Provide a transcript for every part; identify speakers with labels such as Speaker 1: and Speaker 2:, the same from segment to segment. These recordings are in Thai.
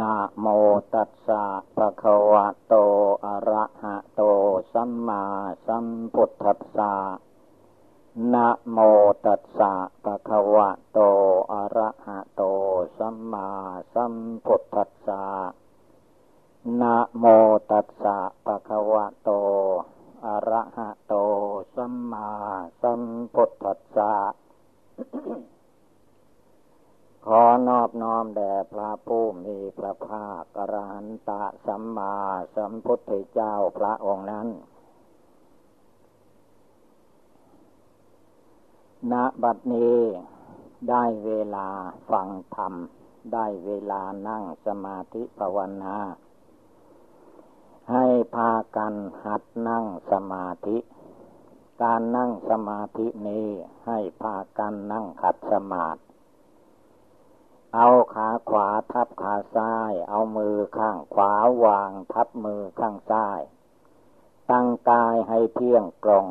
Speaker 1: นะโมตัสสะภะคะวะโต อะระหะโต สัมมาสัมพุทธัสสะนะโมตัสสะภะคะวะโต อะระหะโต สัมมาสัมพุทธัสสะนะโมตัสสะภะคะวะโต อะระหะโต สัมมาสัมพุทธัสสะ ขอนอบน้อมแด่พระผู้มีพระภาคกรหันตะสัมมาสัมพุทธเจ้าพระองค์นั้น ณ บัดนี้ได้เวลาฟังธรรม ได้เวลานั่งสมาธิภาวนา ให้พากันหัดนั่งสมาธิ การนั่งสมาธินี้ให้พากันนั่งขัดสมาธิ เอาขาขวาทับขาซ้าย เอามือข้างขวาวางทับมือข้างซ้าย ตั้งกายให้เที่ยงตรง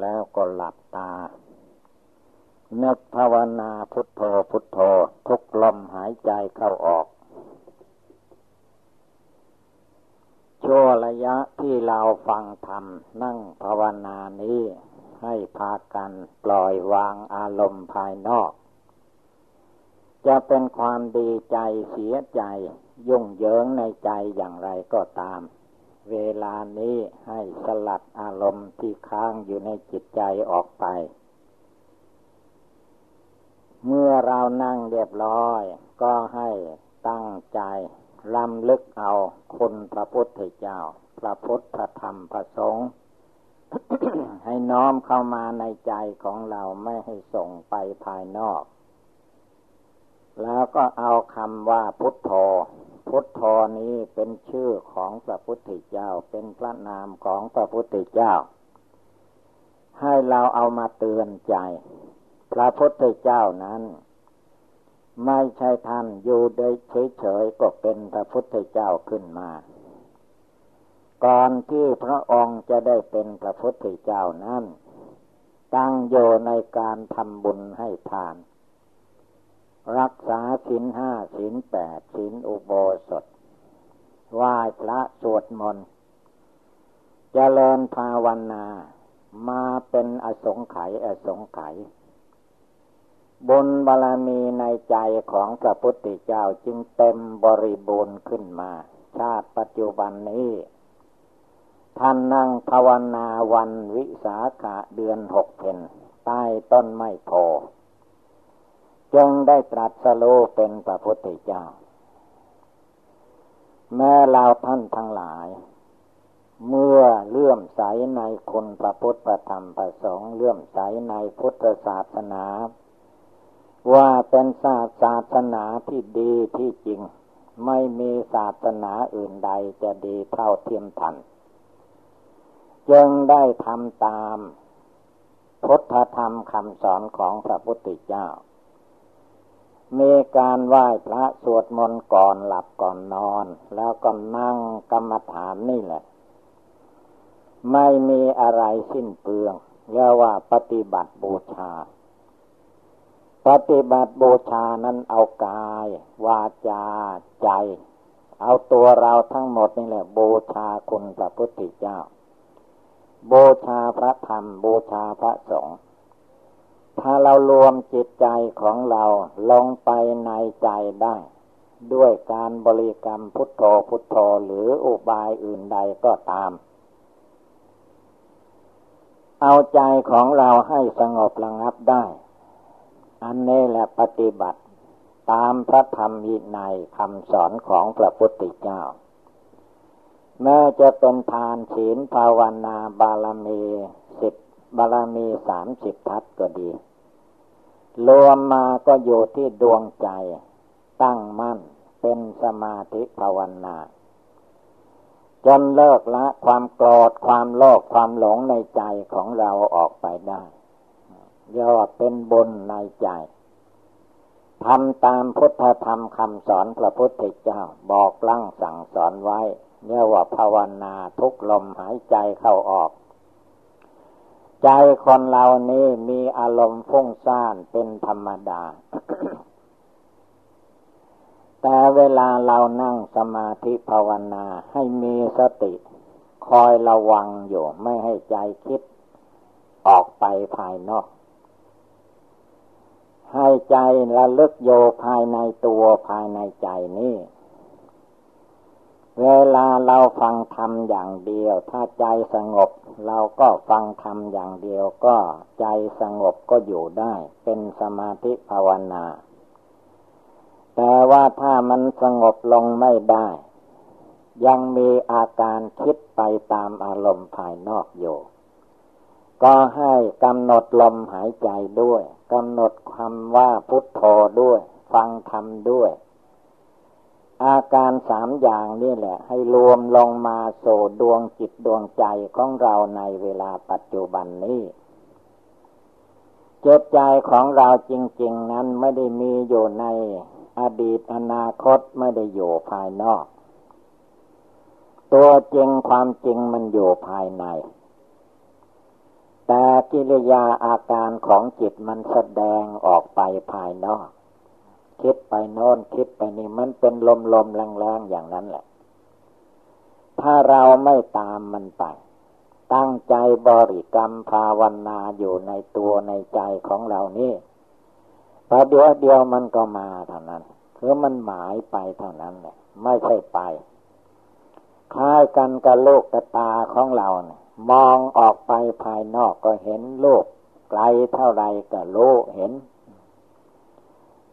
Speaker 1: แล้วก็หลับตา นึกภาวนาพุทโธพุทโธทุกลมหายใจเข้าออก ชั่วระยะที่เราฟังธรรมนั่งภาวนานี้ให้พากันปล่อยวางอารมณ์ภายนอก จะเป็นความดีใจเสียใจ ยุ่งเหยิงในใจอย่างไรก็ตาม เวลานี้ให้สลัดอารมณ์ที่ค้างอยู่ในจิตใจออกไป เมื่อเรานั่งเรียบร้อย ก็ให้ตั้งใจลำลึกเอาคุณพระพุทธเจ้า พระพุทธธรรมพระสงฆ์ให้น้อมเข้ามาในใจของเราไม่ให้ส่งไปภายนอก แล้วก็เอาคำว่าพุทโธพุทโธนี้เป็นชื่อของพระพุทธเจ้า เป็นพระนามของพระพุทธเจ้า ให้เราเอามาเตือนใจ พระพุทธเจ้านั้น ไม่ใช่ท่านอยู่ได้เฉยๆก็เป็นพระพุทธเจ้าขึ้นมา ก่อนที่พระองค์จะได้เป็นพระพุทธเจ้านั้น ตั้งโยในการทำบุญให้ทาน รักษาศีลห้าศีลแปดศีลอุโบสถไหว้พระสวดมนต์เจริญภาวนา มาเป็นอสงไขยอสงไขยบุญบารมีในใจของพระพุทธเจ้าจึงเต็มบริบูรณ์ขึ้นมา ชาติปัจจุบันนี้ ท่านนั่งภาวนาวันวิสาขะเดือนหกเพนใต้ต้นไม้โพ จึงได้ตรัสโลเป็นพระพุทธเจ้า แม้เราท่านทั้งหลาย เมื่อเลื่อมใสในคุณพระพุทธประธรรมประสงค์เลื่อมใสในพุทธศาสนา ว่าเป็นศาสาสนาที่ดีที่จริง ไม่มีศาสนาอื่นใดจะดีเท่าเทียมทัน จึงได้ทำตามพุทธธรรมคำสอนของพระพุทธเจ้า มีการไหว้พระสวดมนต์ก่อนหลับก่อนนอน แล้วก็นั่งกรรมฐานนี่แหละ ไม่มีอะไรสิ้นเปลืองเรียกว่าปฏิบัติบูชา ปฏิบัติบูชานั้นเอากาย วาจา ใจ เอาตัวเราทั้งหมดนี่แหละ บูชาคุณพระพุทธเจ้า บูชาพระธรรม บูชาพระสงฆ์ ถ้าเรารวมจิตใจของเราลงไปในใจได้ ด้วยการบริกรรมพุทโธพุทโธหรืออุบายอื่นใดก็ตาม เอาใจของเราให้สงบระงับได้ อันนี้แหละปฏิบัติตามพระธรรมวินัยคำสอนของพระพุทธเจ้าแม้จะเป็นทานศีลภาวนาบารมีสิบบารมีสามสิบทัศก็ดี รวมมาก็อยู่ที่ดวงใจ ตั้งมั่นเป็นสมาธิภาวนา จนเลิกละความโกรธความโลภความหลงในใจของเราออกไปได้ยอเป็นบุญในใจทำตามพุทธธรรมคำสอนพระพุทธเจ้าบอกลั่งสั่งสอนไว้เรียกว่าภาวนาทุกลมหายใจเข้าออก ใจคนเรานี้มีอารมณ์ฟุ้งซ่านเป็นธรรมดา แต่เวลาเรานั่งสมาธิภาวนาให้มีสติ คอยระวังอยู่ไม่ให้ใจคิด ออกไปภายนอก ให้ใจระลึกโยภายในตัวภายในใจนี่ เวลาเราฟังธรรมอย่างเดียว ถ้าใจสงบ เราก็ฟังธรรมอย่างเดียวก็ใจสงบก็อยู่ได้ เป็นสมาธิภาวนา แต่ว่าถ้ามันสงบลงไม่ได้ ยังมีอาการคิดไปตามอารมณ์ภายนอกอยู่ ก็ให้กำหนดลมหายใจด้วยกำหนดคำว่าพุทโธด้วย ฟังธรรมด้วย อาการสามอย่างนี่แหละ ให้รวมลงมาโสดวงจิตดวงใจของเราในเวลาปัจจุบันนี้จิตใจของเราจริง ๆ นั้นไม่ได้มีอยู่ในอดีตอนาคตไม่ได้อยู่ภายนอก ตัวจริงความจริงมันอยู่ภายใน แต่กิริยาอาการของจิตมันแสดงออกไปภายนอก คิดไปโน้นคิดไปนี่มันเป็นลมลมแรงๆอย่างนั้นแหละ ถ้าเราไม่ตามมันไป ตั้งใจบริกรรมภาวนาอยู่ในตัวในใจของเรานี่ประเดี๋ยวเดียวมันก็มาเท่านั้นคือมันหมายไปเท่านั้นแหละไม่ใช่ไปคล้ายกันกับโลกกตาของเราเนี่ยมองออกไปภายนอกก็เห็นโลกไกลเท่าไรก็โลกเห็น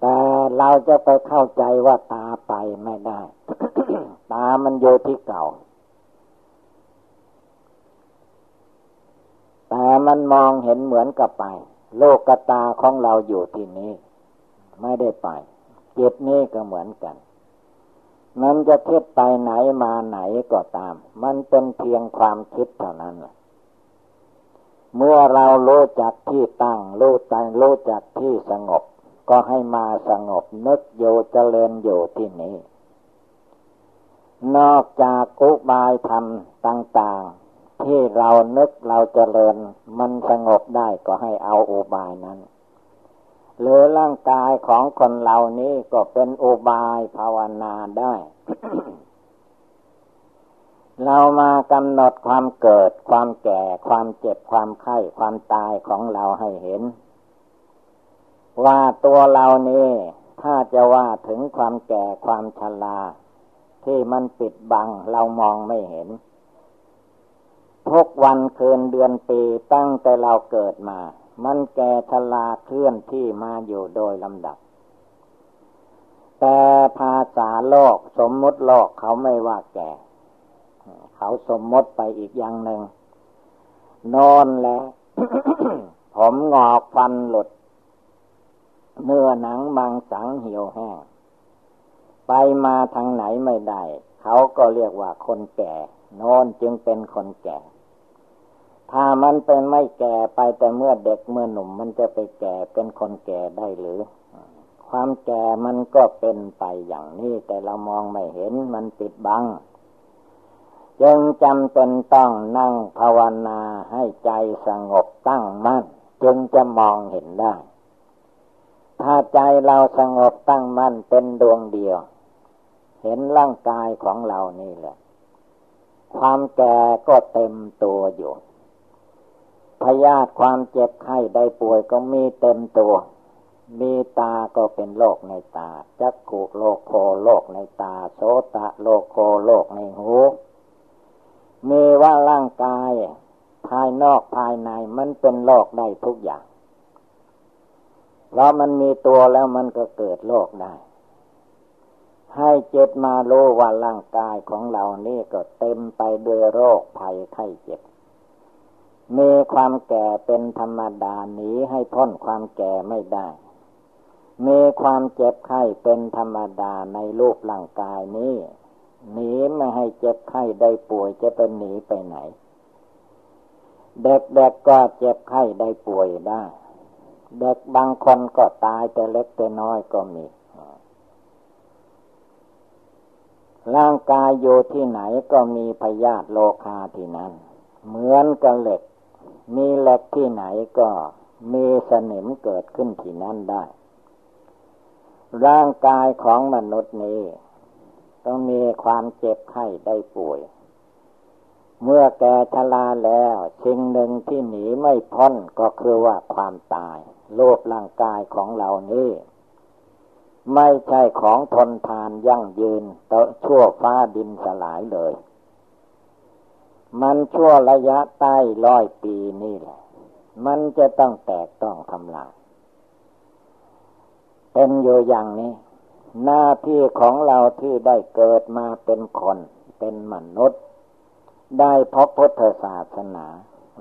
Speaker 1: แต่เราจะไปเข้าใจว่าตาไปไม่ได้ ตามันโยที่เก่า แต่มันมองเห็นเหมือนกับไป โลกกตาของเราอยู่ที่นี้ ไม่ได้ไปจิตนี้ก็เหมือนกัน มันจะคิดไปไหนมาไหนก็ตาม มันเป็นเพียงความคิดเท่านั้นเมื่อเรารู้จักที่ตั้งรู้ใจรู้จักที่สงบ ก็ให้มาสงบนึกโยเจริญอยู่ที่นี้ นอกจากอุบายธรรมต่างๆ ที่เรานึกเราเจริญ มันสงบได้ก็ให้เอาอุบายนั้น หรือร่างกายของคนเหล่านี้ก็เป็นอุบายภาวนาได้ เรามากำหนดความเกิด ความแก่ ความเจ็บ ความไข้ ความตายของเราให้เห็น ว่าตัวเรานี่ถ้าจะว่าถึงความแก่ความชราที่มันปิดบังเรามองไม่เห็น ทุกวันคืนเดือนปีตั้งแต่เราเกิดมา มันแก่ชราเคลื่อนที่มาอยู่โดยลำดับ แต่ภาษาโลกสมมติโลกเขาไม่ว่าแก่ เขาสมมติไปอีกอย่างหนึ่งนอนแล้วผมงอกฟันหลุด เนื้อหนังบางสังเหี่ยวแห้ง ไปมาทางไหนไม่ได้ เขาก็เรียกว่าคนแก่โน้นจึงเป็นคนแก่ ถ้ามันเป็นไม่แก่ไปแต่เมื่อเด็กเมื่อหนุ่มมันจะไปแก่เป็นคนแก่ได้หรือ ความแก่มันก็เป็นไปอย่างนี้ แต่เรามองไม่เห็นมันปิดบังจึงจำเป็นต้องนั่งภาวนาให้ใจสงบตั้งมั่นจึงจะมองเห็นได้ ถ้าใจเราสงบตั้งมั่นเป็นดวงเดียว เห็นร่างกายของเรานี่แหละ ความแก่ก็เต็มตัวอยู่พยาธิความเจ็บไข้ได้ป่วยก็มีเต็มตัว มีตาก็เป็นโรคในตา จักขุโลโคโรคในตา โสตะโลโคโรคในหู มีว่าร่างกาย ภายนอกภายในมันเป็นโรคได้ทุกอย่าง เพราะมันมีตัวแล้วมันก็เกิดโรคได้ ให้เจ็บมาโลว่าร่างกายของเรานี่ก็เต็มไปด้วยโรคภัยไข้เจ็บ มีความแก่เป็นธรรมดาหนีให้พ้นความแก่ไม่ได้ มีความเจ็บไข้เป็นธรรมดาในรูปร่างกายนี้หนีไม่ให้เจ็บไข้ได้ป่วยจะเป็นหนีไปไหน เด็กๆกก็เจ็บไข้ได้ป่วยได้ เด็กบางคนก็ตายแต่เล็กแต่น้อยก็มี ร่างกายอยู่ที่ไหนก็มีพยาธิโลคาที่นั้น เหมือนกับเหล็ก มีเหล็กที่ไหนก็มีสนิมเกิดขึ้นที่นั่นได้ ร่างกายของมนุษย์นี้ ต้องมีความเจ็บไข้ได้ป่วย เมื่อแก่ชราแล้วสิ่งหนึ่งที่หนีไม่พ้นก็คือว่าความตาย โลกร่างกายของเรานี้ไม่ใช่ของทนทานยั่งยืนต่อชั่วฟ้าดินสลายเลย มันชั่วระยะใต้ร้อยปีนี่แหละ มันจะต้องแตกต้องทำลายเป็นอยู่อย่างนี้ หน้าที่ของเราที่ได้เกิดมาเป็นคน เป็นมนุษย์ ได้พบพุทธศาสนา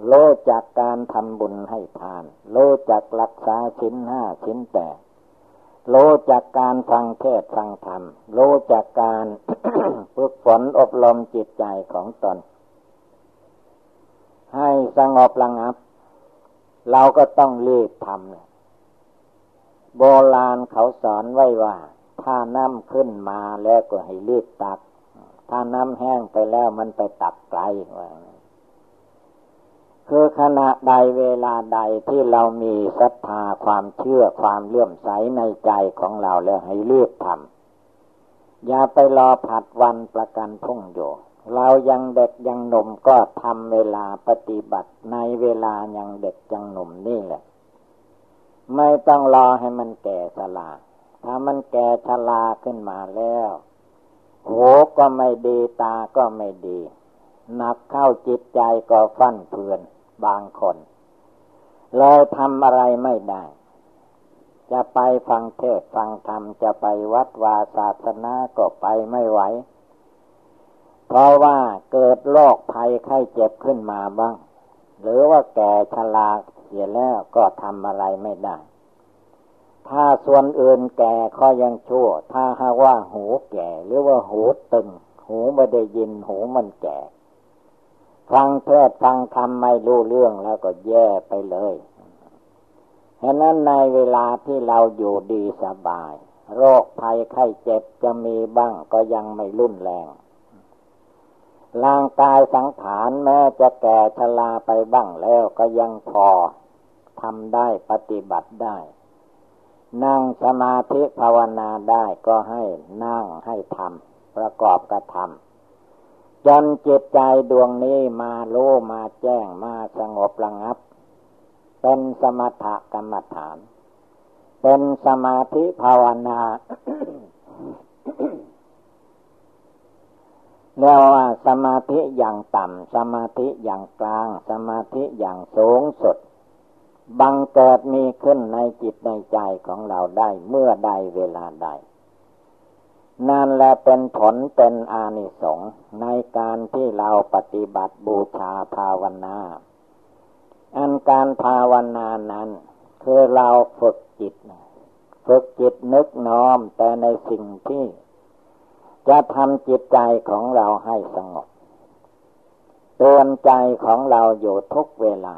Speaker 1: โลจากการทำบุญให้ทาน โลจากรักษาชิ้นห้าชิ้นแปดรู้จากการฟังเทศฟังธรรมรู้จากการฝึกฝนอบรมจิตใจของตน ให้สงบระงับ เราก็ต้องรีบทำโบราณเขาสอนไว้ว่า ถ้าน้ำขึ้นมาแล้วก็ให้รีบตัก ถ้าน้ำแห้งไปแล้วมันไปตักไกลว่าคือขณะใดเวลาใดที่เรามีศรัทธาความเชื่อความเลื่อมใสในใจของเราแล้วให้เลือกทำอย่าไปรอผัดวันประกันพุ่งอยู่เรายังเด็กยังหนุ่มก็ทำเวลาปฏิบัติในเวลายังเด็กยังหนุ่มนี่แหละ ไม่ต้องรอให้มันแก่ชราถ้ามันแก่ชราขึ้นมาแล้ว หูก็ไม่ดีตาก็ไม่ดีหนักเข้าจิตใจก็ฟั่นเฟือนบางคนเลยทำอะไรไม่ได้ จะไปฟังเทศฟังธรรมจะไปวัดวาศาสนาก็ไปไม่ไหว เพราะว่าเกิดโรคภัยไข้เจ็บขึ้นมาบ้าง หรือว่าแก่ชราเสียแล้วก็ทำอะไรไม่ได้ ถ้าส่วนอื่นแก่ก็ยังชั่ว ถ้าหากว่าหูแก่ หรือว่าหูตึง หูไม่ได้ยินหูมันแก่ ฟังเทศฟังธรรมไม่รู้เรื่องแล้วก็แย่ไปเลยฉะนั้นในเวลาที่เราอยู่ดีสบาย โรคภัยไข้เจ็บจะมีบ้างก็ยังไม่รุนแรง ร่างกายสังขารแม้จะแก่ชราไปบ้างแล้วก็ยังพอทำได้ปฏิบัติได้ นั่งสมาธิภาวนาได้ก็ให้นั่งให้ทำประกอบกระทำจนจิตใจดวงนี้มาโลมาแจ้งมาสงบระงับ เป็นสมถกรรมฐาน เป็นสมาธิภาวนาเรียกว่าสมาธิอย่างต่ำ สมาธิอย่างกลาง สมาธิอย่างสูงสุด บังเกิดมีขึ้นในจิตในใจของเราได้เมื่อใดเวลาใด นั่นแหละเป็นผลเป็นอานิสงส์ในการที่เราปฏิบัติบูชาภาวนา อันการภาวนานั้น คือเราฝึกจิต ฝึกจิตนึกน้อมแต่ในสิ่งที่ จะทำจิตใจของเราให้สงบเตือนใจของเราอยู่ทุกเวลา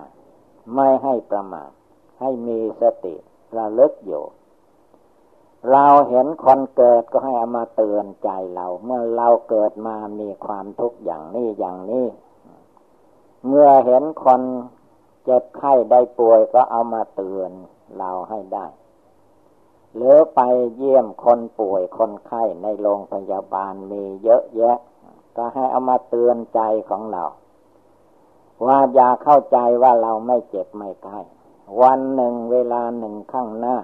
Speaker 1: ไม่ให้ประมาทให้มีสติระลึกอยู่ เราเห็นคนเกิดก็ให้เอามาเตือนใจเรา เมื่อเราเกิดมามีความทุกข์อย่างนี้อย่างนี้ เมื่อเห็นคนเจ็บไข้ได้ป่วยก็เอามาเตือนเราให้ได้ หรือไปเยี่ยมคนป่วยคนไข้ในโรงพยาบาลมีเยอะแยะ ก็ให้เอามาเตือนใจของเรา ว่าอย่าเข้าใจว่าเราไม่เจ็บไม่ไข้วันหนึ่งเวลาหนึ่งข้างหน้า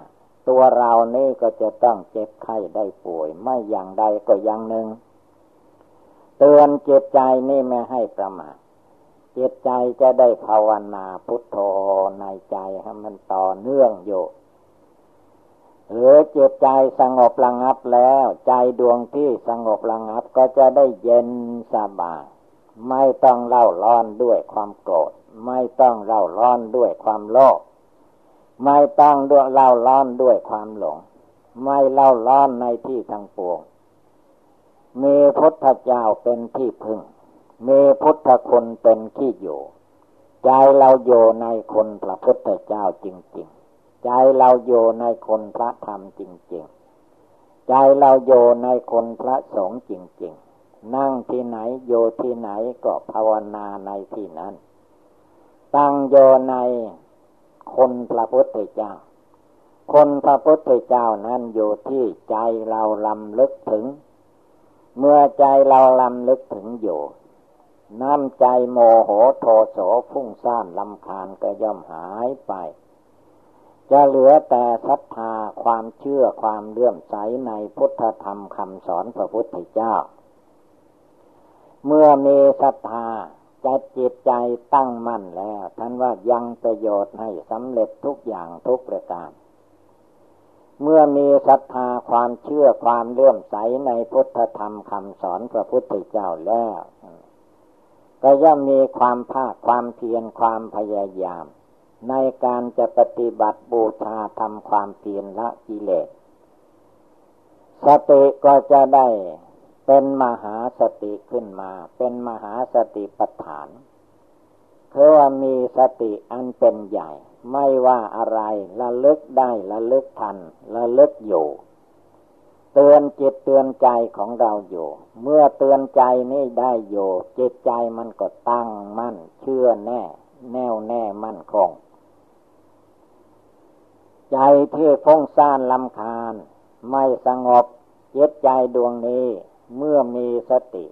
Speaker 1: ตัวเรานี่ก็จะต้องเจ็บไข้ได้ป่วย ไม่อย่างใดก็อย่างหนึ่ง เตือนเจิตใจนี่ไม่ให้ประมาทเจิตใจจะได้ภาวนาพุทโธในใจให้มันต่อเนื่องอยู่หรือเจิตใจสงบระงับแล้ว ใจดวงที่สงบระงับก็จะได้เย็นสบาย ไม่ต้องเล่าร้อนด้วยความโกรธ ไม่ต้องเล่าร้อนด้วยความโลภไม่ต้องด้วยเล่าร้อนด้วยความหลง ไม่เล่าร้อนในที่ทางปวงมีพุทธเจ้าเป็นที่พึ่งมีพุทธคุณเป็นที่อยู่ ใจเราอยู่ในคนพระพุทธเจ้าจริง ๆ ใจเราอยู่ในคนพระธรรมจริง ๆ ใจเราอยู่ในคนพระสงฆ์จริง ๆ นั่งที่ไหนโยที่ไหนก็ภาวนาในที่นั้น ตั้งโยในคนพระพุทธเจ้า คนพระพุทธเจ้านั้นอยู่ที่ใจเราลำลึกถึง เมื่อใจเราลำลึกถึงอยู่น้ำใจโมโหโทโสพุ่งซ่านลำคาญก็ย่อมหายไป จะเหลือแต่ศรัทธาความเชื่อความเลื่อมใสในพุทธธรรมคำสอนพระพุทธเจ้า เมื่อมีศรัทธาจะจิตใจตั้งมั่นแล้ว ท่านว่ายังประโยชน์ให้สำเร็จทุกอย่างทุกประการ เมื่อมีศรัทธาความเชื่อความเลื่อมใสในพุทธธรรมคำสอนพระพุทธเจ้าแล้ว ก็ย่อมมีความภาคความเพียรความพยายาม ในการจะปฏิบัติบูชาทำความเพียรละกิเลสสติก็จะได้ เป็นมหาสติขึ้นมา เป็นมหาสติปัฏฐานคือว่ามีสติอันเป็นใหญ่ ไม่ว่าอะไรระลึกได้ระลึกทันระลึกอยู่เตือนจิตเตือนใจของเราอยู่ เมื่อเตือนใจนี่ได้อยู่ จิตใจมันก็ตั้งมั่น เชื่อแน่ แน่วแน่มั่นคง ใจที่ฟุ้งซ่านลำคาญ ไม่สงบจิตใจดวงนี้ เมื่อมีสติ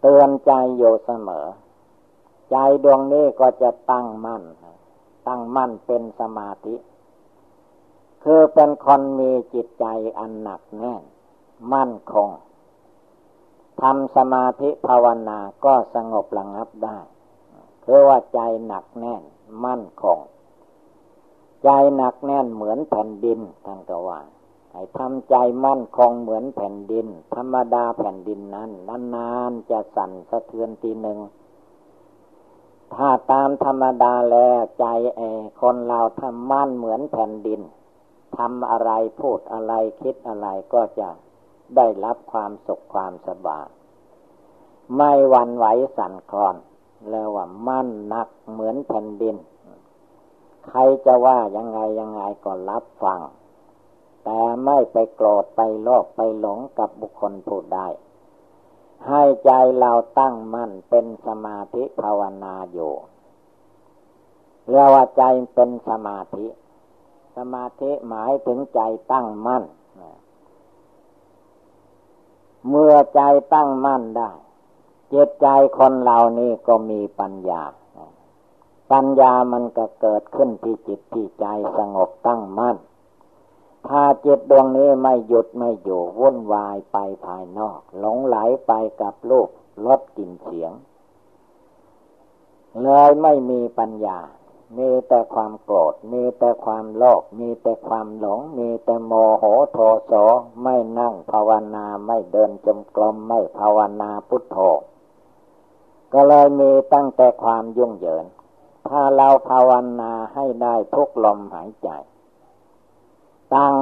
Speaker 1: เตือนใจอยู่เสมอ ใจดวงนี้ก็จะตั้งมั่น ตั้งมั่นเป็นสมาธิ คือเป็นคนมีจิตใจอันหนักแน่น มั่นคงทำสมาธิภาวนาก็สงบระงับได้ คือว่าใจหนักแน่น มั่นคง ใจหนักแน่นเหมือนแผ่นดินทานก็ว่า ให้ทำใจมั่นคงเหมือนแผ่นดิน ธรรมดาแผ่นดินนั้นนานๆจะสั่นสะเทือนทีหนึ่ง ถ้าตามธรรมดาแล้วใจเอคนเราทำมั่นเหมือนแผ่นดินทำอะไรพูดอะไรคิดอะไรก็จะได้รับความสุขความสบายไม่วันไหวสั่นคลอนแล้วว่ามั่นนักเหมือนแผ่นดิน ใครจะว่ายังไงยังไงก็รับฟัง แต่ไม่ไปโกรธไปโลภไปหลงกับบุคคลผู้ใดให้ใจเราตั้งมั่นเป็นสมาธิภาวนาอยู่เรียกว่าใจเป็นสมาธิ สมาธิหมายถึงใจตั้งมั่น เมื่อใจตั้งมั่นได้เจตใจคนเหล่านี้ก็มีปัญญา ปัญญามันก็เกิดขึ้นที่จิตที่ใจสงบตั้งมั่น ถ้าจิตดวงนี้ไม่หยุดไม่อยู่วุ่นวายไปภายนอก หลงไหลไปกับโลกรสกลิ่นเสียง เลยไม่มีปัญญา มีแต่ความโกรธ มีแต่ความโลภ มีแต่ความหลง มีแต่โมโหโทโส ไม่นั่งภาวนาไม่เดินจมกลมไม่ภาวนาพุทโธ ก็เลยมีตั้งแต่ความยุ่งเหยิงถ้าเราภาวนาให้ได้ทุกลมหายใจ ตั้ง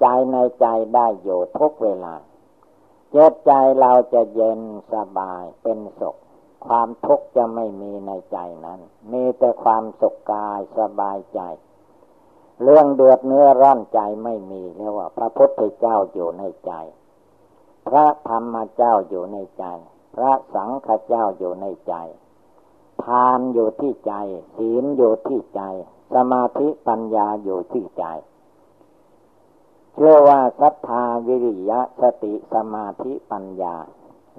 Speaker 1: ใจในใจได้อยู่ทุกเวลาเจตใจเราจะเย็นสบายเป็นสุข ความทุกข์จะไม่มีในใจนั้น มีแต่ความสุขกายสบายใจ เรื่องเดือดเนื้อร้อนใจไม่มีเรียกว่า พระพุทธเจ้าอยู่ในใจ พระธรรมเจ้าอยู่ในใจ พระสังฆเจ้าอยู่ในใจทานอยู่ที่ใจ ศีลอยู่ที่ใจ สมาธิปัญญาอยู่ที่ใจ เชื่อว่าศรัทธาวิริยะสติสมาธิปัญญา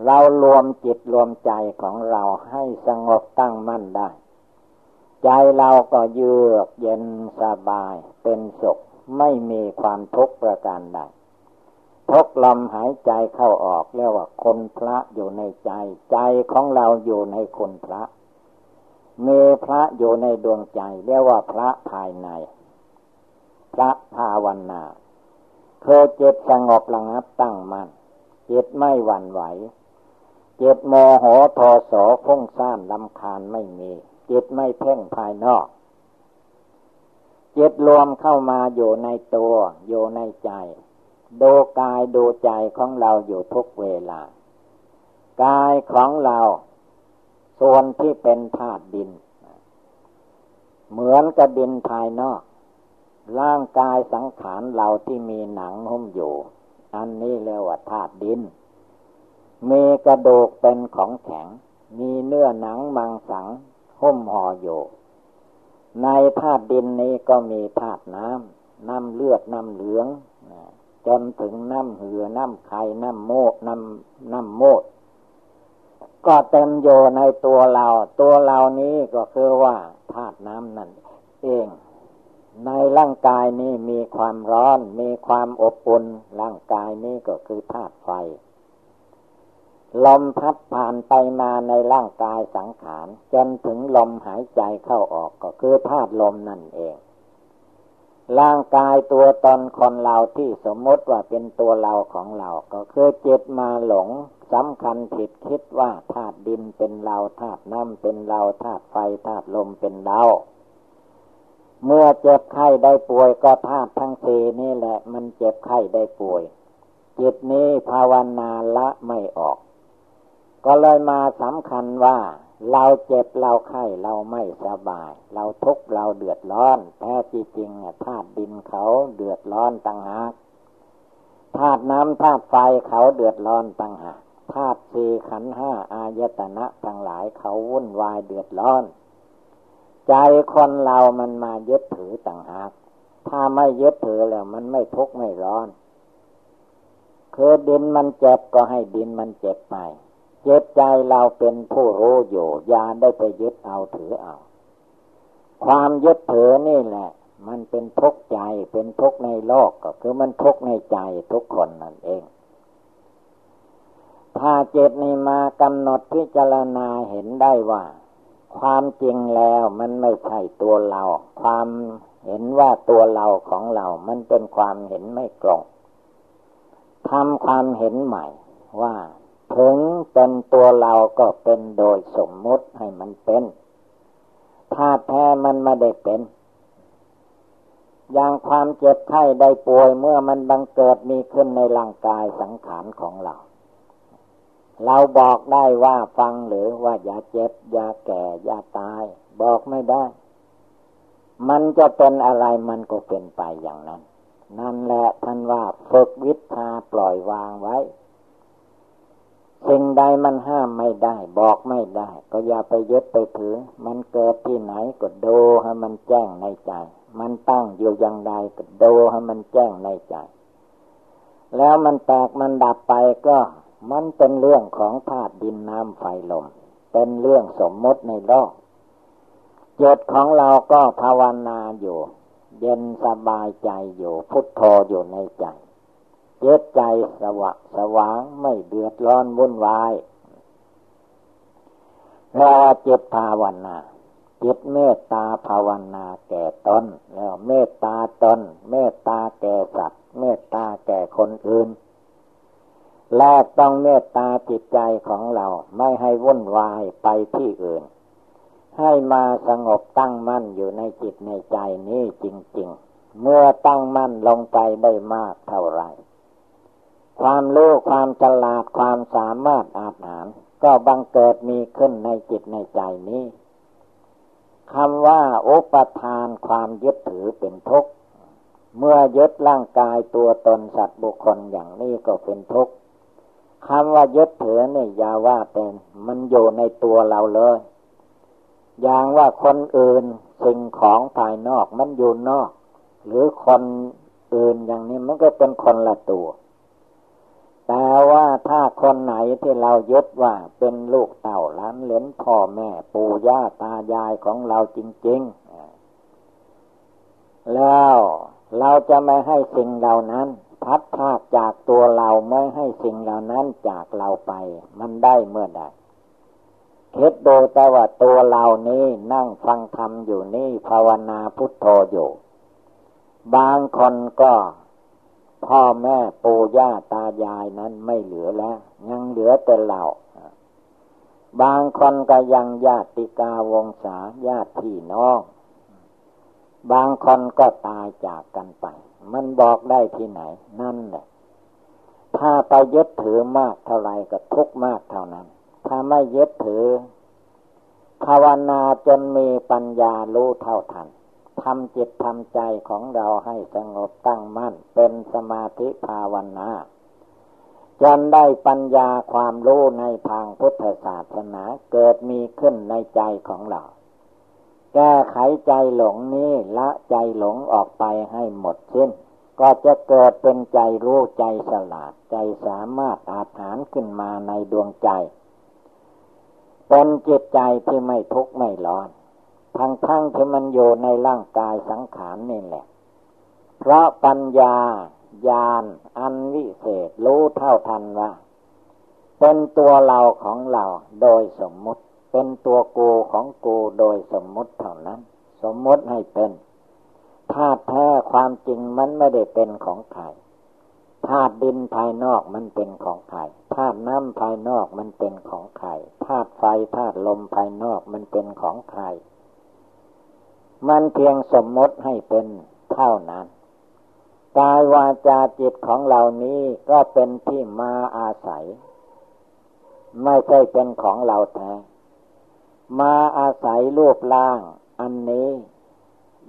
Speaker 1: เรารวมจิตรวมใจของเราให้สงบตั้งมั่นได้ ใจเราก็เยือกเย็นสบายเป็นสุขไม่มีความทุกข์ประการใดทุกลมหายใจเข้าออกเรียกว่าคนพระอยู่ในใจ ใจของเราอยู่ในคนพระ มีพระอยู่ในดวงใจ เรียกว่าพระภายใน พระภาวนา เพื่อจิตสงบระงับตั้งมัน่นจิตไม่หวั่นไหวจิตโมโหโทโสฟุ้งซ่านลำคาญไม่มีจิตไม่เพ่งภายนอกจิตรวมเข้ามาอยู่ในตัว อยู่ในใจ ดูกายดูใจของเราอยู่ทุกเวลา กายของเรา ส่วนที่เป็นธาตุดิน เหมือนกับดินภายนอก ร่างกายสังขารเราที่มีหนังหุ้มอยู่ อันนี้เรียกว่าธาตุดิน มีกระดูกเป็นของแข็ง มีเนื้อหนังมังสังหุ้มห่ออยู่ ในธาตุดินนี้ก็มีธาตุน้ำ น้ำเลือด น้ำเหลือง จนถึงน้ำเหือ น้ำไข่ น้ำโมด น้ำน้ำโมด ก็เต็มโยในตัวเรา ตัวเรานี้ก็คือว่าธาตุน้ำนั่นเอง ในร่างกายนี้มีความร้อน มีความอบอุ่นร่างกายนี้ก็คือธาตุไฟ ลมพัดผ่านไปมาในร่างกายสังขาร จนถึงลมหายใจเข้าออกก็คือธาตุลมนั่นเอง ร่างกายตัวตนคนเราที่สมมติว่าเป็นตัวเราของเรา ก็คือจิตมาหลงสำคัญผิดคิดว่าธาตุดินเป็นเราธาตุน้ำเป็นเราธาตุไฟธาตุลมเป็นเรา เมื่อเจ็บไข้ได้ป่วยก็ธาตุทั้งสี่นี่แหละ มันเจ็บไข้ได้ป่วย จิตนี้ภาวนาละไม่ออก ก็เลยมาสำคัญว่า เราเจ็บเราไข้เราไม่สบาย เราทุกข์เราเดือดร้อนแท้จริงธาตุดินเขาเดือดร้อนต่างหากธาตุน้ำธาตุไฟเขาเดือดร้อนต่างหากธาตุสี่ขันห้าอายตนะทั้งหลายเขาวุ่นวายเดือดร้อน ใจคนเรามันมายึดถือต่างหาก ถ้าไม่ยึดถือแล้วมันไม่ทุกข์ไม่ร้อน คือดินมันเจ็บก็ให้ดินมันเจ็บไป เจิตใจเราเป็นผู้รู้อยู่ยาได้ไปยึดเอาถือเอา ความยึดถือนี่แหละ มันเป็นทุกข์ใจเป็นทุกข์ในโลกก็คือมันทุกข์ในใจทุกคนนั่นเองถ้าเจตนี้มากำหนดพิจารณาเห็นได้ว่า ความจริงแล้วมันไม่ใช่ตัวเรา ความเห็นว่าตัวเราของเรา มันเป็นความเห็นไม่ตรงทำความเห็นใหม่ว่าถึงเป็นตัวเราก็เป็นโดยสมมุติให้มันเป็นถ้าแท้มันไม่ได้เป็น อย่างความเจ็บไข้ได้ป่วยเมื่อมันบังเกิดมีขึ้นในร่างกายสังขารของเรา เราบอกได้ว่าฟังหรือว่าอย่าเจ็บ อย่าแก่ อย่าตาย บอกไม่ได้ มันจะเป็นอะไรมันก็เป็นไปอย่างนั้น นั่นแหละท่านว่าฝึกวิชาปล่อยวางไว้ สิ่งใดมันห้ามไม่ได้ บอกไม่ได้ ก็อย่าไปยึดไปถือ มันเกิดที่ไหนก็ดูให้มันแจ้งในใจ มันตั้งอยู่อย่างใดก็ดูให้มันแจ้งในใจ แล้วมันแตกมันดับไปก็ มันเป็นเรื่องของธาตุดินน้ำไฟลม เป็นเรื่องสมมติในโลกจิตของเราก็ภาวนาอยู่ เย็นสบายใจอยู่ พุทโธอยู่ในใจเจตใจสว่างสว่างไม่เดือดร้อนวุ่นวายแล้วจิตภาวนาจิตเมตตาภาวนาแก่ตนแล้วเมตตาตน เมตตาแก่สัตว์ เมตตาแก่คนอื่น แลกต้องเมตตาจิตใจของเราไม่ให้วุ่นวายไปที่อื่น ให้มาสงบตั้งมั่นอยู่ในจิตในใจนี้จริง ๆ เมื่อตั้งมั่นลงไปได้มากเท่าไรความรู้ความฉลาดความสามารถอาหาร ก็บังเกิดมีขึ้นในจิตในใจนี้คำว่าอุปทานความยึดถือเป็นทุกข์ เมื่อยึดร่างกายตัวตนสัตว์บุคคลอย่างนี้ก็เป็นทุกข์ คำว่ายึดถือนี่อย่าว่าเป็นมันอยู่ในตัวเราเลย อย่างว่าคนอื่นสิ่งของภายนอกมันอยู่นอก หรือคนอื่นอย่างนี้มันก็เป็นคนละตัว แต่ว่าถ้าคนไหนที่เรายึดว่าเป็นลูกเต่าล้านเหลนพ่อแม่ปู่ย่าตายายของเราจริง ๆ แล้วเราจะไม่ให้สิ่งเหล่านั้น พัดพาจากตัวเราไม่ให้สิ่งเหล่านั้นจากเราไป มันได้เมื่อใดคิดดูแต่ว่าตัวเรานี้นั่งฟังธรรมอยู่นี่ภาวนาพุทโธอยู่ บางคนก็พ่อแม่ปู่ย่าตายายนั้นไม่เหลือแล้ว ยังเหลือแต่เรา บางคนก็ยังญาติกาวงศาญาติพี่น้อง บางคนก็ตายจากกันไป มันบอกได้ที่ไหน นั่นแหละ ถ้าไปยึดถือมากเท่าไรก็ทุกมากเท่านั้น ถ้าไม่ยึดถือ ภาวนาจนมีปัญญารู้เท่าทันทำจิตทำใจของเราให้สงบตั้งมั่น เป็นสมาธิภาวนาจนได้ปัญญาความรู้ในทางพุทธศาสนาเกิดมีขึ้นในใจของเรา แก้ไขใจหลงนี้ละใจหลงออกไปให้หมดสิ้น ก็จะเกิดเป็นใจรู้ใจสลาดใจสามารถอาถานขึ้นมาในดวงใจ เป็นจิตใจที่ไม่ทุกข์ไม่ร้อนทั้งทั้งที่มันอยู่ในร่างกายสังขารนี่แหละ เพราะปัญญาญาณอันวิเศษรู้เท่าทันว่า เป็นตัวเราของเราโดยสมมุติ เป็นตัวกูของกูโดยสมมติเท่านั้น สมมติให้เป็นธาตุแท้ความจริงมันไม่ได้เป็นของใครธาตุดินภายนอกมันเป็นของใครธาตุน้ำภายนอกมันเป็นของใครธาตุไฟธาตุลมภายนอกมันเป็นของใครมันเพียงสมมติให้เป็นเท่านั้นกายวาจาจิตของเหล่านี้ก็เป็นที่มาอาศัย ไม่ใช่เป็นของเราแท้ มาอาศัยรูปร่างอันนี้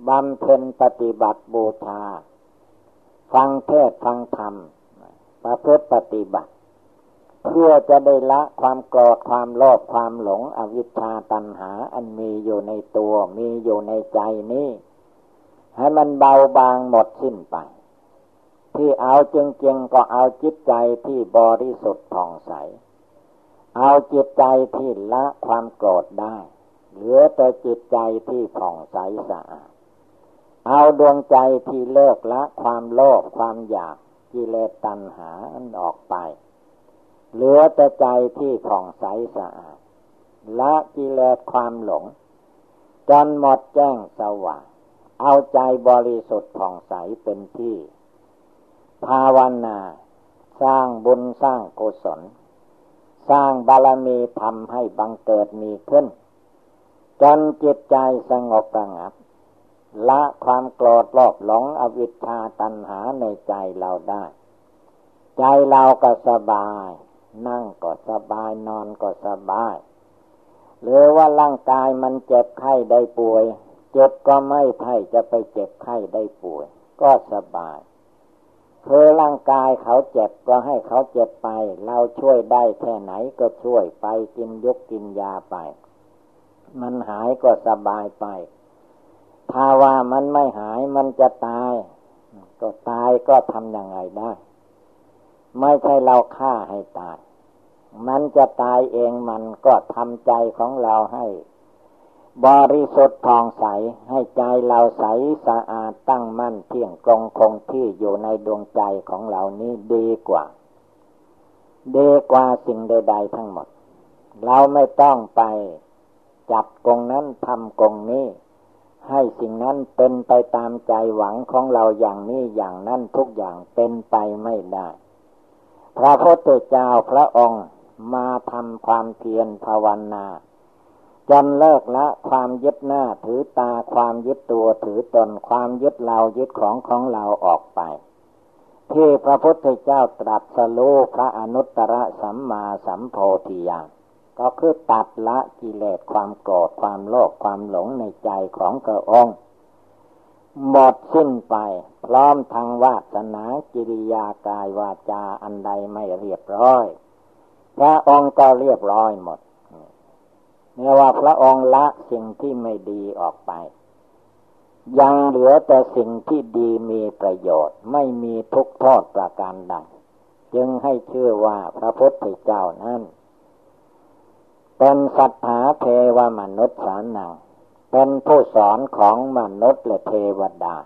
Speaker 1: บำเพ็ญปฏิบัติบูชาฟังเทศฟังธรรมประพฤติปฏิบัติ เพื่อจะได้ละความโกรธความโลภความหลงอวิชชาตัณหาอันมีอยู่ในตัวมีอยู่ในใจนี้ ให้มันเบาบางหมดสิ้นไป ที่เอาจริงๆก็เอาจิตใจที่บริสุทธิ์ผ่องใส เอาจิตใจที่ละความโกรธได้ เหลือแต่จิตใจที่ผ่องใสสะอาด เอาดวงใจที่เลิกละความโลภความอยากกิเลสตัณหาอันออกไป เหลือแต่ใจที่ผ่องใสสะอาด ละกิเลสความหลง จนหมดแจ้งสว่างเอาใจบริสุทธิ์ผ่องใสเป็นที่ ภาวนา สร้างบุญสร้างกุศล สร้างบารมีทำให้บังเกิดมีขึ้น จนจิตใจสงบระงับ ละความโกรธโลภหลงอวิชชาตัณหาในใจเราได้ ใจเราก็สบาย นั่งก็สบายนอนก็สบาย หรือว่าร่างกายมันเจ็บไข้ได้ป่วย เจ็บก็ไม่ไพ่จะไปเจ็บไข้ได้ป่วย ก็สบาย คือร่างกายเขาเจ็บก็ให้เขาเจ็บไป เราช่วยได้แค่ไหนก็ช่วยไปกินยกกินยาไป มันหายก็สบายไป ถ้าว่ามันไม่หายมันจะตาย ก็ตายก็ทำยังไงได้ ไม่ใช่เราฆ่าให้ตาย มันจะตายเองมันก็ทำใจของเราให้ บริสุทธิ์ทองใสให้ใจเราใสสะอาดตั้งมั่นเที่ยงตรงคงที่อยู่ในดวงใจของเรานี้ดีกว่า ดีกว่าสิ่งใด ๆ ทั้งหมด เราไม่ต้องไปจับกงนั้นทำกงนี้ ให้สิ่งนั้นเป็นไปตามใจหวังของเราอย่างนี้อย่างนั้นทุกอย่างเป็นไปไม่ได้ พระพุทธเจ้าพระองค์มาทำความเพียรภาวนา จนเลิกละความยึดหน้าถือตาความยึดตัวถือตนความยึดเรายึดของของเราออกไป ที่พระพุทธเจ้าตรัสรู้พระอนุตตรสัมมาสัมโพธิญาณก็คือตัดละกิเลสความโกรธความโลภความหลงในใจของพระองค์หมดสิ้นไปพร้อมทางวาสนากิริยากายวาจาอันใดไม่เรียบร้อย พระองค์ก็เรียบร้อยหมด เมื่อว่าพระองค์ละสิ่งที่ไม่ดีออกไป ยังเหลือแต่สิ่งที่ดีมีประโยชน์ ไม่มีทุกโทษประการใดจึงให้เชื่อว่าพระพุทธเจ้านั้นเป็นสัตถาเทวมนุษย์สานังเป็นผู้สอนของมนุษย์และเทวดา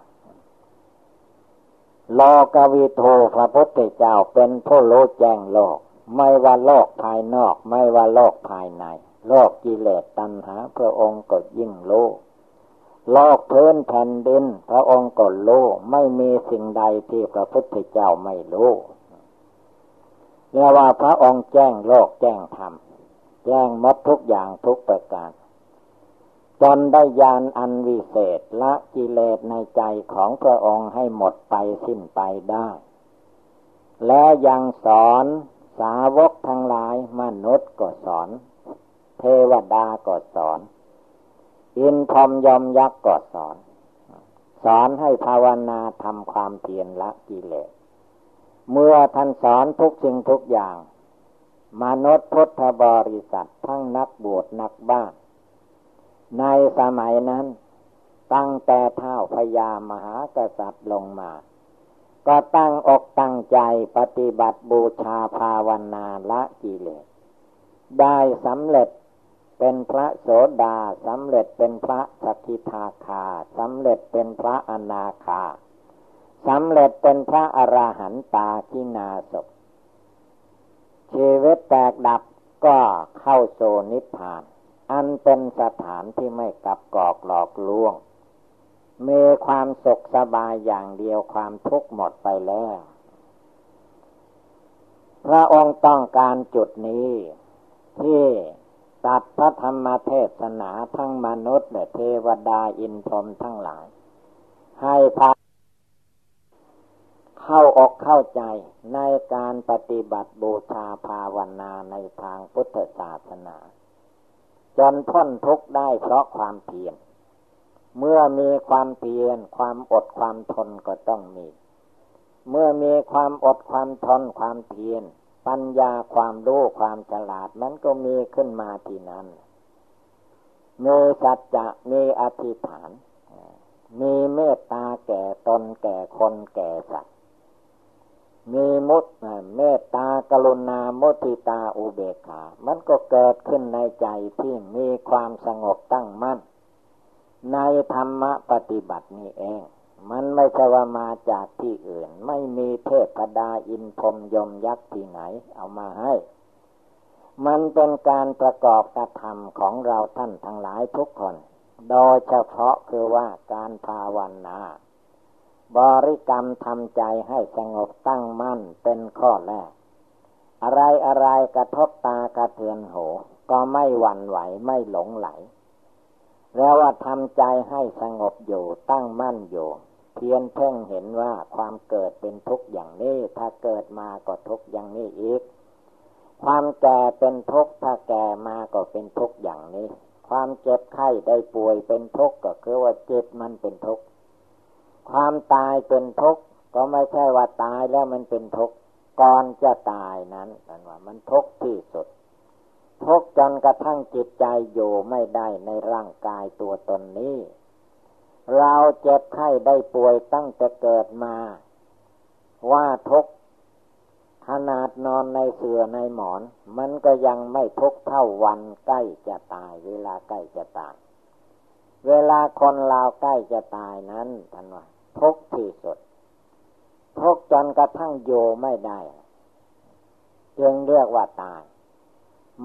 Speaker 1: โลกวิโทพระพุทธเจ้าเป็นผู้รู้แจ้งโลก ไม่ว่าโลกภายนอก ไม่ว่าโลกภายใน โลกกิเลสตัณหา พระองค์ก็ยิ่งโลกโลกพื้นแผ่นดิน พระองค์ก็โลไม่มีสิ่งใดที่พระพุทธเจ้าไม่รู้เรียกว่าพระองค์แจ้งโลกแจ้งธรรมแจ้งมดทุกอย่างทุกประการจนได้ยานอันวิเศษละกิเลสในใจของพระองค์ให้หมดไปสิ้นไปได้ และยังสอนสาวกทั้งหลายมนุษย์ก็สอน เทวดาก็สอน อินทรมยมยักษ์ก็สอน สอนให้ภาวนาทำความเพียรละกิเลส เมื่อท่านสอนทุกสิ่งทุกอย่าง มนุษย์พุทธบริษัททั้งนักบวชนักบ้านในสมัยนั้น ตั้งแต่เท่าพญามหากษัตริย์ลงมา ก็ตั้งอกตั้งใจปฏิบัติบูชาภาวนาละกิเลสได้สำเร็จ เป็นพระโสดาสำเร็จเป็นพระสกิทาคาสำเร็จเป็นพระอนาคาสำเร็จเป็นพระอราหันตากินาศชีวิตแตกดับก็เข้าโซนิพพาน อันเป็นสถานที่ไม่กลับกอกหลอกลวงมีความสุขสบายอย่างเดียวความทุกข์หมดไปแล้ว พระองค์ต้องการจุดนี้ ที่ ตัดพระธรรมเทศนาทั้งมนุษย์และเทวดาอินทรมทั้งหลาย ให้พาเข้าอกเข้าใจในการปฏิบัติบูชาภาวนาในทางพุทธศาสนา จนพ้นทุกข์ได้เพราะความเพียรเมื่อมีความเพียรความอดความทนก็ต้องมี เมื่อมีความอดความทนความเพียร ปัญญาความรู้ความฉลาดนั้นก็มีขึ้นมาที่นั้น มีสัจจะมีอธิษฐาน มีเมตตาแก่ตนแก่คนแก่สัตว์ มีมุตเมตตากรุณามุติตาอุเบกขา มันก็เกิดขึ้นในใจที่มีความสงบตั้งมั่น ในธรรมปฏิบัตินี้เอง มันไม่ใช่ว่ามาจากที่อื่น ไม่มีเทพดาอินพรมยมยักษ์ที่ไหน เอามาให้ มันเป็นการประกอบกระทำของเราท่านทั้งหลายทุกคน โดยเฉพาะคือว่าการภาวนาบริกรรมทำใจให้สงบตั้งมั่นเป็นข้อแรก อะไรอะไรกระทบตากระเทือนหู ก็ไม่หวั่นไหวไม่หลงไหล แล้วว่าทำใจให้สงบอยู่ตั้งมั่นอยู่ เพียนเพ่งเห็นว่าความเกิดเป็นทุกข์อย่างนี้ ถ้าเกิดมาก็ทุกข์อย่างนี้อีก ความแก่เป็นทุกข์ถ้าแก่มาก็เป็นทุกข์อย่างนี้ ความเจ็บไข้ได้ป่วยเป็นทุกข์ก็คือว่าเจ็บมันเป็นทุกข์ความตายเป็นทุกข์ก็ไม่ใช่ว่าตายแล้วมันเป็นทุกข์ก่อนจะตายนั้นนั่นว่า มันทุกข์ที่สุดทุกข์จนกระทั่งจิตใจอยู่ไม่ได้ในร่างกายตัวตนนี้ เราเจ็บไข้ได้ป่วยตั้งแต่เกิดมา ว่าทุกขนาดนอนในเสื่อในหมอน มันก็ยังไม่ทุกเท่าวันใกล้จะตาย เวลาใกล้จะตาย เวลาคนเราใกล้จะตายนั้นท่านว่าทุกที่สุดทุกจนกระทั่งโยไม่ได้ จึงเรียกว่าตาย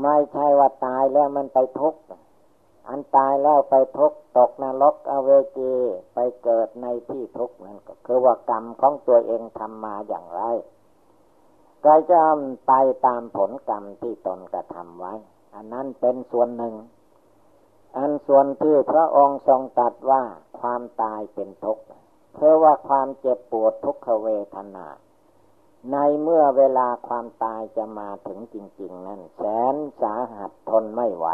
Speaker 1: ไม่ใช่ว่าตายแล้วมันไปทุกข์ อันตายแล้วไปทุกตกนรกอเวจีไปเกิดในที่ทุกนั่นก็คือว่ากรรมของตัวเองทำมาอย่างไรก็จะไปตามผลกรรมที่ตนกระทำไว้ อันนั้นเป็นส่วนหนึ่ง อันส่วนที่พระองค์ทรงตัดว่าความตายเป็นทุกข์เพราะว่าความเจ็บปวดทุกขเวทนา ในเมื่อเวลาความตายจะมาถึงจริง ๆ นั้นแสนสาหัสทนไม่ไหว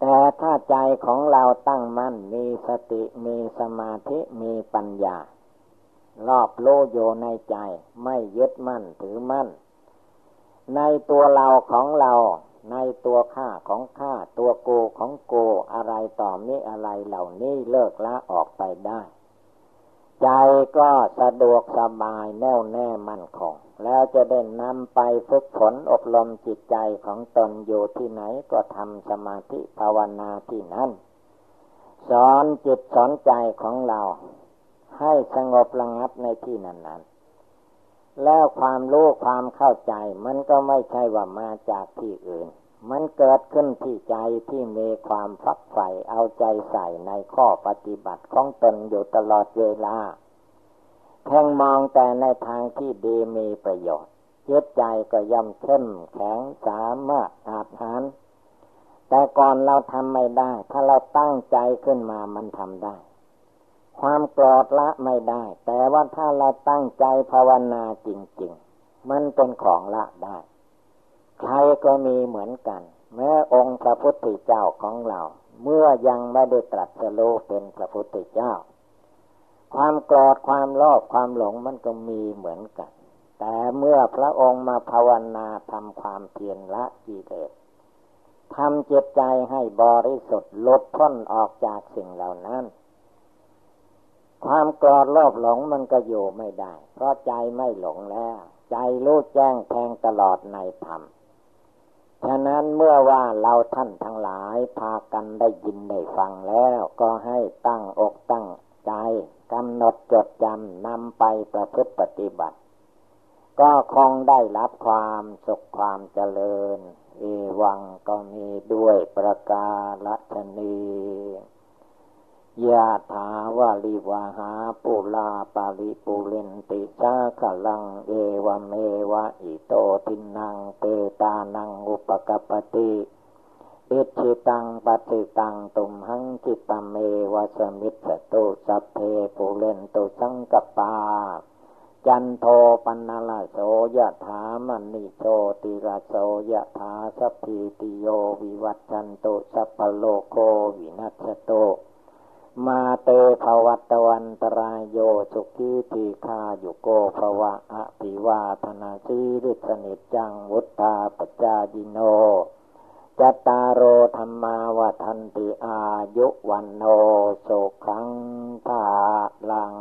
Speaker 1: แต่ถ้าใจของเราตั้งมั่นมีสติมีสมาธิมีปัญญา รอบโลโยในใจไม่ยึดมั่นถือมั่น ในตัวเราของเรา ในตัวข้าของข้าตัวโกของโกอะไรต่อมีอะไรเหล่านี้เลิกละออกไปได้ ใจก็สะดวกสบายแน่วแน่มั่นคง แล้วจะได้นำไปฝึกฝนอบรมจิตใจของตนอยู่ที่ไหนก็ทำสมาธิภาวนาที่นั่นสอนจิตสอนใจของเรา ให้สงบระงับในที่นั้นๆ แล้วความรู้ความเข้าใจ มันก็ไม่ใช่ว่ามาจากที่อื่น มันเกิดขึ้นที่ใจที่มีความฝักใฝ่เอาใจใส่ในข้อปฏิบัติของตนอยู่ตลอดเวลา ทงมองแต่ในทางที่ดีมีประโยชน์จิตใจก็ย่อมเข้มแข็งสามารถอาจหานแต่ก่อนเราทำไม่ได้ ถ้าเราตั้งใจขึ้นมามันทำได้ ความโกรธละไม่ได้ แต่ว่าถ้าเราตั้งใจภาวนาจริง ๆ มันเป็นของละได้ ใครก็มีเหมือนกัน แม้องค์พระพุทธเจ้าของเรา เมื่อยังไม่ได้ตรัสโลเป็นพระพุทธเจ้า ความโกรธความโลภความหลงมันก็มีเหมือนกัน แต่เมื่อพระองค์มาภาวนาทำความเพียรละกิเลสทำจิตใจให้บริสุทธิ์ลดพ้นออกจากสิ่งเหล่านั้น ความกรอดรอบหลงมันก็อยู่ไม่ได้ เพราะใจไม่หลงแล้ว ใจรู้แจ้งแทงตลอดในธรรมฉะนั้นเมื่อว่าเราท่านทั้งหลายพากันได้ยินได้ฟังแล้ว ก็ให้ตั้งอกตั้งใจกำหนด จดจำนำไปประพฤติปฏิบัติ ก็คงได้รับความสุขความเจริญเอวังก็มีด้วยประกาศนียะถาวาลิวาหาปุลาปาลิปุเรนติชาขลังเอวเมวะอิโตทินังเตตานังอุปกปติ อิชิตังปฏิตังตุมหังจิตเมวะสมิชฌะตุสัพเพปุเรนตุสังกัปปา จันโทปัณณะระโสยะถามณิโชติระโสยะถาสัพพีติโยวิวัชชันตุสัพพะโรโควินัสสะตุ มาเตภะวัตวันตะราโยสุขีทีฆายุโกภะวะ อะภิวาทะนะสีลิสสะนิจจังวุฑฒาปะจายิโน จตารโรธรรมาวทันติอายุวันโนสุขังภาลัง